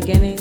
beginning,